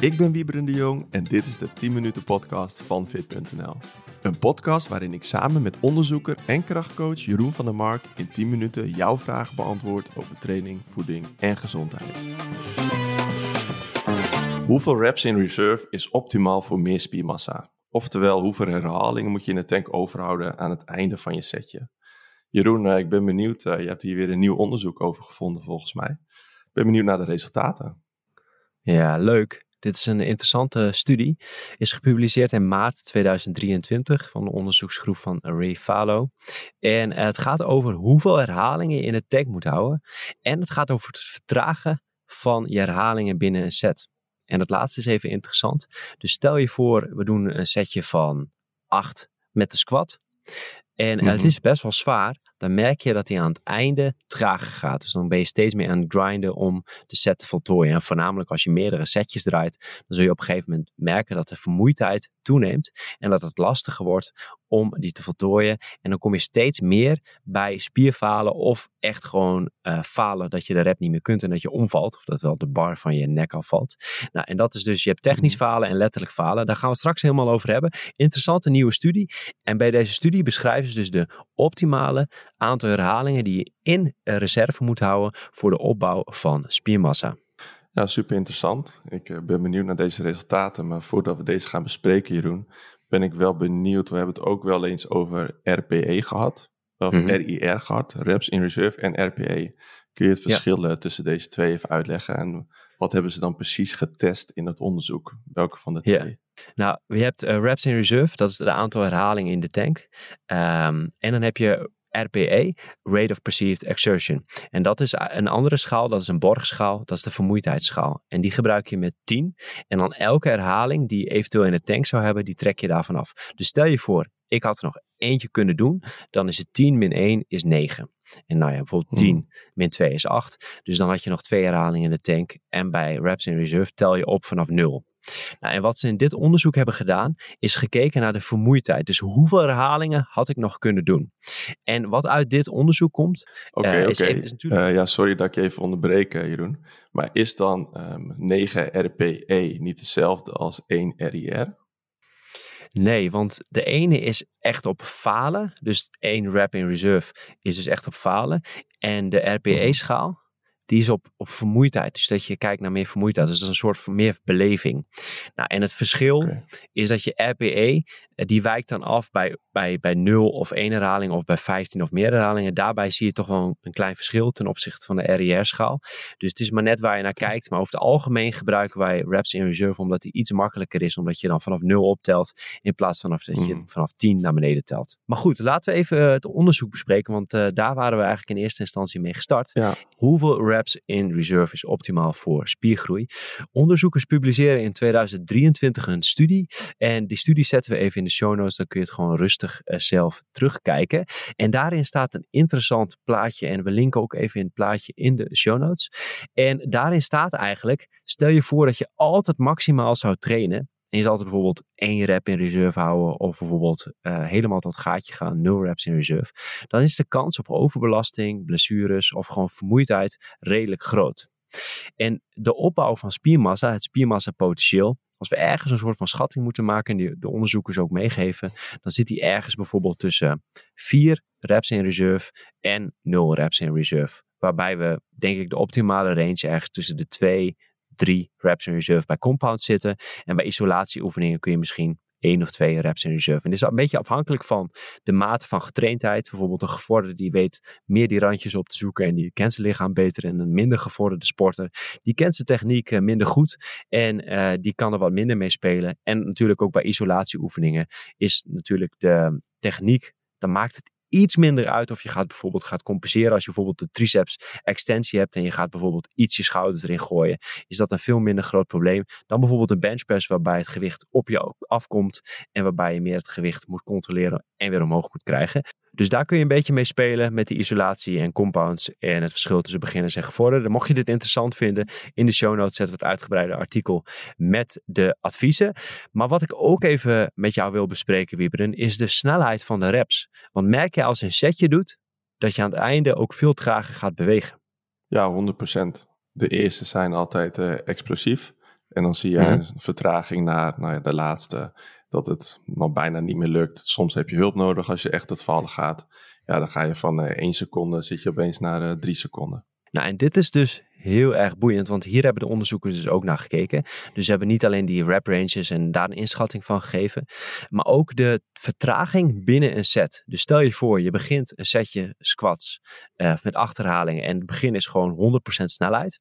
Ik ben Wieberen de Jong en dit is de 10 minuten podcast van Fit.nl. Een podcast waarin ik samen met onderzoeker en krachtcoach Jeroen van der Mark in 10 minuten jouw vragen beantwoord over training, voeding en gezondheid. Hoeveel reps in reserve is optimaal voor meer spiermassa? Oftewel, hoeveel herhalingen moet je in de tank overhouden aan het einde van je setje? Jeroen, eh, ik ben benieuwd. Eh, je hebt hier weer een nieuw onderzoek over gevonden volgens mij. Ik ben benieuwd naar de resultaten. Ja, leuk. Dit is een interessante studie. Is gepubliceerd in maart 2023 van de onderzoeksgroep van Ray Falo. En het gaat over hoeveel herhalingen je in de tank moet houden. En het gaat over het vertragen van je herhalingen binnen een set. En dat laatste is even interessant. Dus stel je voor, we doen een setje van 8 met de squat. En het Mhm. is best wel zwaar. Dan merk je dat hij aan het einde trager gaat. Dus dan ben je steeds meer aan het grinden om de set te voltooien. En voornamelijk als je meerdere setjes draait, dan zul je op een gegeven moment merken dat de vermoeidheid toeneemt. En dat het lastiger wordt om die te voltooien. En dan kom je steeds meer bij spierfalen of echt gewoon eh, falen dat je de rep niet meer kunt en dat je omvalt. Of dat wel de bar van je nek afvalt. Nou, en dat is dus, je hebt technisch falen en letterlijk falen. Daar gaan we straks helemaal over hebben. Interessante nieuwe studie. En bij deze studie beschrijven ze dus de optimale aantal herhalingen die je in reserve moet houden voor de opbouw van spiermassa. Ja, super interessant. Ik eh, ben benieuwd naar deze resultaten. Maar voordat we deze gaan bespreken, Jeroen, ben ik wel benieuwd. We hebben het ook wel eens over RPE gehad. Of Mhm. RIR gehad, Reps in Reserve en RPE. Kun je het verschil tussen deze twee even uitleggen? En wat hebben ze dan precies getest in het onderzoek? Welke van de Ja. Nou, je hebt eh, reps in reserve, dat is het aantal herhalingen in de tank. Ehm, en dan heb je RPE, Rate of Perceived Exertion. En dat is een andere schaal, dat is een borgschaal, dat is de vermoeidheidsschaal. En die gebruik je met 10. En dan elke herhaling die je eventueel in de tank zou hebben, die trek je daarvan af. Dus stel je voor, ik had er nog eentje kunnen doen, dan is het 10 min 1 is 9. En nou ja, bijvoorbeeld 10 min 2 is 8. Dus dan had je nog twee herhalingen in de tank. En bij reps in reserve tel je op vanaf 0. Nou, en wat ze in dit onderzoek hebben gedaan, is gekeken naar de vermoeidheid. Dus hoeveel herhalingen had ik nog kunnen doen? En wat uit dit onderzoek komt, Oké, Eh, oké. is natuurlijk- Eh, ja, sorry dat ik je even onderbreek, eh, Jeroen. Maar is dan ehm 9 RPE niet hetzelfde als 1 RIR? nee, want de ene is echt op falen. Dus één rep in reserve is dus echt op falen. En de RPE-schaal, die is op, op vermoeidheid. Dus dat je kijkt naar meer vermoeidheid. Dus dat is een soort van meer beleving. Nou, en het verschil is dat je RPE, eh, die wijkt dan af bij, bij, bij 0 of 1 herhaling of bij 15 of meer herhalingen. Daarbij zie je toch wel een klein verschil ten opzichte van de RIR-schaal. Dus het is maar net waar je naar kijkt. Maar over het algemeen gebruiken wij reps in reserve omdat die iets makkelijker is. Omdat je dan vanaf 0 optelt in plaats van dat je Mhm. vanaf 10 naar beneden telt. Maar goed, laten we even eh, het onderzoek bespreken. Want eh, daar waren we eigenlijk in eerste instantie mee gestart. Ja. Hoeveel reps in reserve is optimaal voor spiergroei? Onderzoekers publiceren in 2023 een studie. En die studie zetten we even in de show notes. Dan kun je het gewoon rustig eh, zelf terugkijken. En daarin staat een interessant plaatje. En we linken ook even in het plaatje in de show notes. En daarin staat eigenlijk: stel je voor dat je altijd maximaal zou trainen. En je zal altijd bijvoorbeeld één rep in reserve houden. Of bijvoorbeeld eh, helemaal tot gaatje gaan, nul reps in reserve. Dan is de kans op overbelasting, blessures of gewoon vermoeidheid redelijk groot. En de opbouw van spiermassa, het spiermassapotentieel, als we ergens een soort van schatting moeten maken, die de onderzoekers ook meegeven, dan zit die ergens bijvoorbeeld tussen 4 reps in reserve en 0 reps in reserve. Waarbij we, denk ik, de optimale range ergens tussen de 2, 3 reps in reserve bij compound zitten. En bij isolatieoefeningen kun je misschien 1 of 2 reps in reserve. En dit is een beetje afhankelijk van de mate van getraindheid. Bijvoorbeeld een gevorderde die weet meer die randjes op te zoeken en die kent zijn lichaam beter. En een minder gevorderde sporter, die kent zijn techniek eh, minder goed en eh, die kan er wat minder mee spelen. En natuurlijk ook bij isolatieoefeningen is natuurlijk de techniek, dan maakt het iets minder uit of je gaat bijvoorbeeld gaat compenseren als je bijvoorbeeld de triceps extensie hebt en je gaat bijvoorbeeld iets je schouders erin gooien, is dat een veel minder groot probleem dan bijvoorbeeld een benchpress waarbij het gewicht op je afkomt en waarbij je meer het gewicht moet controleren en weer omhoog moet krijgen. Dus daar kun je een beetje mee spelen met die isolatie en compounds en het verschil tussen beginners en gevorderden. Mocht je dit interessant vinden, in de show notes zetten we het uitgebreide artikel met de adviezen. Maar wat ik ook even met jou wil bespreken, Wieberen, is de snelheid van de reps. Want merk je als een setje doet, dat je aan het einde ook veel trager gaat bewegen. Ja, 100%. De eerste zijn altijd eh, explosief. En dan zie je Mhm. een vertraging naar nou ja, de laatste, dat het nog bijna niet meer lukt. Soms heb je hulp nodig als je echt het vallen gaat. Ja, dan ga je van eh 1 seconde, zit je opeens naar eh 3 seconden. Nou, en dit is dus heel erg boeiend, want hier hebben de onderzoekers dus ook naar gekeken. Dus ze hebben niet alleen die rep ranges en daar een inschatting van gegeven, maar ook de vertraging binnen een set. Dus stel je voor, je begint een setje squats eh, met achterhalingen en het begin is gewoon 100% snelheid.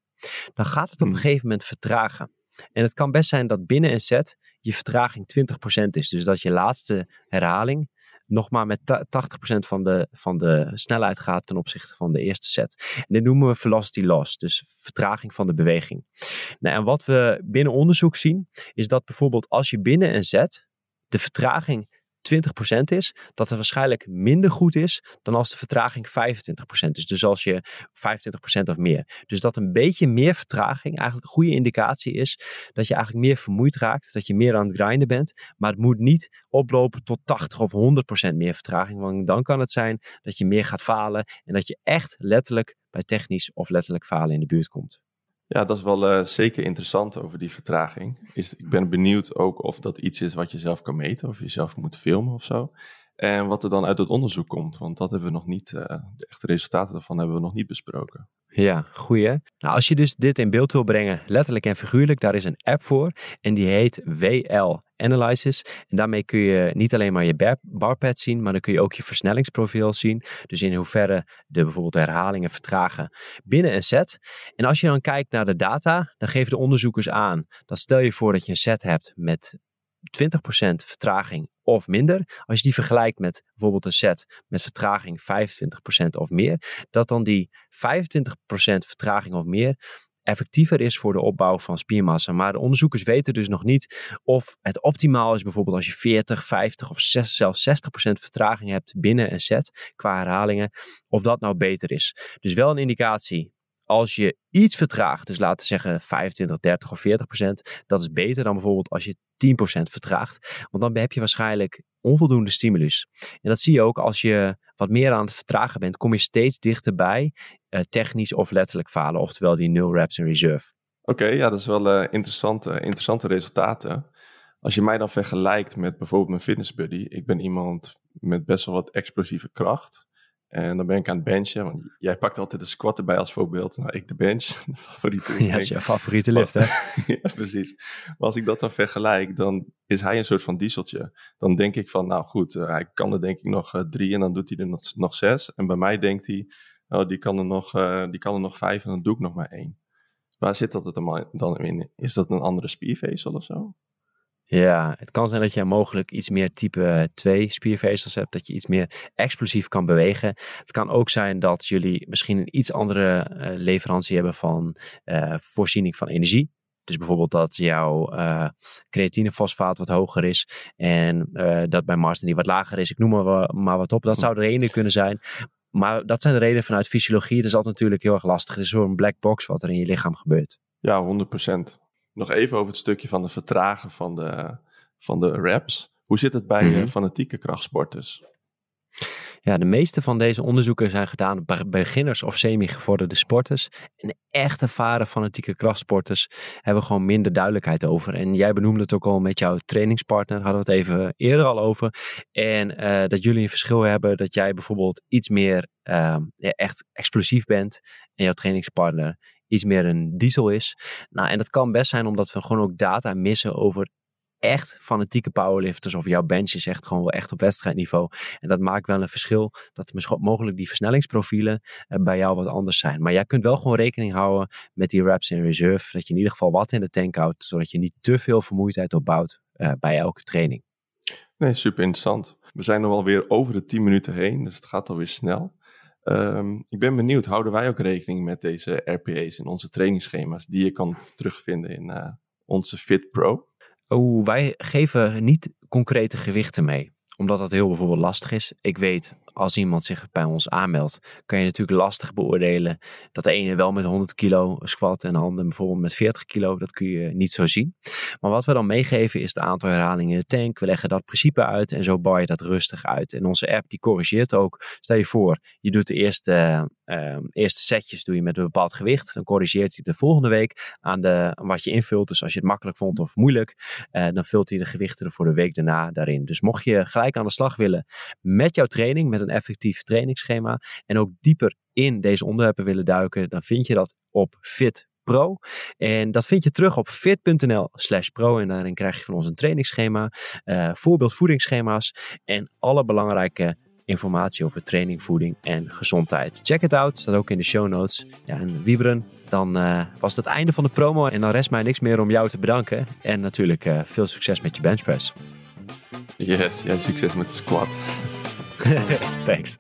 Dan gaat het op een Hmm. gegeven moment vertragen. En het kan best zijn dat binnen een set je vertraging 20% is. Dus dat je laatste herhaling nog maar met ta- 80% van de, van de snelheid gaat ten opzichte van de eerste set. En dit noemen we velocity loss, dus vertraging van de beweging. Nou, en wat we binnen onderzoek zien, is dat bijvoorbeeld als je binnen een set de vertraging 20% is, dat het waarschijnlijk minder goed is dan als de vertraging 25% is. Dus als je 25% of meer. Dus dat een beetje meer vertraging eigenlijk een goede indicatie is dat je eigenlijk meer vermoeid raakt, dat je meer aan het grinden bent. Maar het moet niet oplopen tot 80 of 100% meer vertraging, want dan kan het zijn dat je meer gaat falen en dat je echt letterlijk bij technisch of letterlijk falen in de buurt komt. Ja, dat is wel eh, zeker interessant over die vertraging. Is, ik ben benieuwd ook of dat iets is wat je zelf kan meten of je zelf moet filmen of zo. En wat er dan uit het onderzoek komt, want dat hebben we nog niet, eh, de echte resultaten daarvan hebben we nog niet besproken. Ja, goeie. Nou, als je dus dit in beeld wil brengen, letterlijk en figuurlijk, daar is een app voor. En die heet WL Analysis. En daarmee kun je niet alleen maar je bar- barpad zien, maar dan kun je ook je versnellingsprofiel zien. Dus in hoeverre de bijvoorbeeld herhalingen vertragen binnen een set. En als je dan kijkt naar de data, dan geven de onderzoekers aan dat stel je voor dat je een set hebt met 20% vertraging of minder. Als je die vergelijkt met bijvoorbeeld een set met vertraging 25% of meer, dat dan die 25% vertraging of meer effectiever is voor de opbouw van spiermassa. Maar de onderzoekers weten dus nog niet of het optimaal is bijvoorbeeld als je 40, 50 of 6, zelfs 60% vertraging hebt binnen een set qua herhalingen, of dat nou beter is. Dus wel een indicatie als je iets vertraagt, dus laten we zeggen 25, 30 of 40 procent, dat is beter dan bijvoorbeeld als je 10 procent vertraagt. Want dan heb je waarschijnlijk onvoldoende stimulus. En dat zie je ook als je wat meer aan het vertragen bent, kom je steeds dichterbij uh, technisch of letterlijk falen, oftewel die nul reps in reserve. Oké, ja, dat is wel uh, interessante, interessante resultaten. Als je mij dan vergelijkt met bijvoorbeeld mijn fitness buddy, ik ben iemand met best wel wat explosieve kracht. En dan ben ik aan het benchen, want jij pakt altijd de squat erbij als voorbeeld. Nou, ik de bench, de favoriete. Ja, dat is je favoriete lift, hè? ja, precies. Maar als ik dat dan vergelijk, dan is hij een soort van dieseltje. Dan denk ik van, nou goed, uh, hij kan er denk ik nog uh, drie en dan doet hij er nog, nog zes. En bij mij denkt hij, oh, die kan, er nog, uh, die kan er nog vijf en dan doe ik nog maar één. Waar zit dat dan in? Is dat een andere spiervezel of zo? Ja, het kan zijn dat je mogelijk iets meer type 2 spiervezels hebt, dat je iets meer explosief kan bewegen. Het kan ook zijn dat jullie misschien een iets andere uh, leverantie hebben van uh, voorziening van energie. Dus bijvoorbeeld dat jouw uh, creatinefosfaat wat hoger is en dat bij Marsden die wat lager is. Ik noem maar, maar wat op. Dat zou de reden kunnen zijn. Maar dat zijn de redenen vanuit fysiologie. Dat is altijd natuurlijk heel erg lastig. Het is zo'n black box wat er in je lichaam gebeurt. Ja, 100%. Nog even over het stukje van de vertragen van de, van de reps. Hoe zit het bij mm -hmm. fanatieke krachtsporters? Ja, de meeste van deze onderzoeken zijn gedaan bij beginners of semi-gevorderde sporters. En echt ervaren fanatieke krachtsporters hebben gewoon minder duidelijkheid over. En jij benoemde het ook al met jouw trainingspartner, hadden we het even eerder al over. En uh, dat jullie een verschil hebben, dat jij bijvoorbeeld iets meer uh, ja, echt explosief bent en jouw trainingspartner iets meer een diesel is. Nou, en dat kan best zijn omdat we gewoon ook data missen over echt fanatieke powerlifters of jouw bench is echt gewoon wel echt op wedstrijdniveau. En dat maakt wel een verschil dat mogelijk die versnellingsprofielen uh, bij jou wat anders zijn. Maar jij kunt wel gewoon rekening houden met die reps in reserve, dat je in ieder geval wat in de tank houdt, zodat je niet te veel vermoeidheid opbouwt uh, bij elke training. Nee, super interessant. We zijn er alweer over de 10 minuten heen, dus het gaat alweer snel. Um, ik ben benieuwd, houden wij ook rekening met deze RPA's in onze trainingsschema's die je kan terugvinden in uh, onze Fit Pro? Oh, wij geven niet concrete gewichten mee omdat dat heel bijvoorbeeld lastig is. Ik weet als iemand zich bij ons aanmeldt, kan je natuurlijk lastig beoordelen dat de ene wel met 100 kilo squat en de ander bijvoorbeeld met 40 kilo. Dat kun je niet zo zien. Maar wat we dan meegeven is het aantal herhalingen in de tank. We leggen dat principe uit en zo bouw je dat rustig uit. En onze app die corrigeert ook. Stel je voor, je doet de eerste, uh, eerste setjes doe je met een bepaald gewicht. Dan corrigeert hij de volgende week aan, de, wat je invult. Dus als je het makkelijk vond of moeilijk, uh, dan vult hij de gewichten voor de week daarna daarin. Dus mocht je gelijk aan de slag willen met jouw training, met een effectief trainingsschema en ook dieper in deze onderwerpen willen duiken, dan vind je dat op Fit Pro. En dat vind je terug op fit.nl slash pro. En daarin krijg je van ons een trainingsschema, uh, voorbeeld voedingsschema's en alle belangrijke informatie over training, voeding en gezondheid. Check it out, staat ook in de show notes. Ja, en Wieberen, dan uh, was het het einde van de promo en dan rest mij niks meer om jou te bedanken. En natuurlijk uh, veel succes met je benchpress. Yes, jij succes met de squat. Thanks.